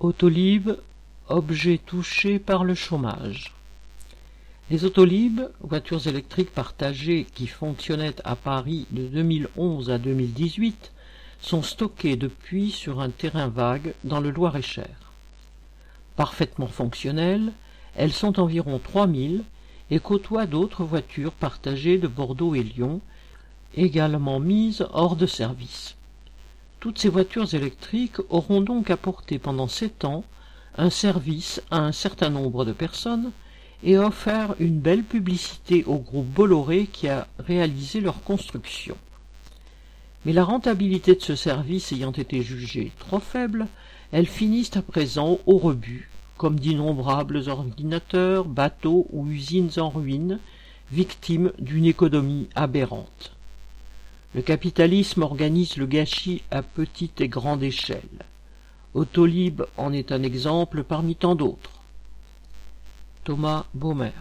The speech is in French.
Autolib, objet touché par le chômage. Les Autolib, voitures électriques partagées qui fonctionnaient à Paris de 2011 à 2018, sont stockées depuis sur un terrain vague dans le Loir-et-Cher. Parfaitement fonctionnelles, elles sont environ 3000 et côtoient d'autres voitures partagées de Bordeaux et Lyon, également mises hors de service. Toutes ces voitures électriques auront donc apporté pendant sept ans un service à un certain nombre de personnes et offert une belle publicité au groupe Bolloré qui a réalisé leur construction. Mais la rentabilité de ce service ayant été jugée trop faible, elles finissent à présent au rebut, comme d'innombrables ordinateurs, bateaux ou usines en ruine, victimes d'une économie aberrante. Le capitalisme organise le gâchis à petite et grande échelle. Autolib en est un exemple parmi tant d'autres. Thomas Baumer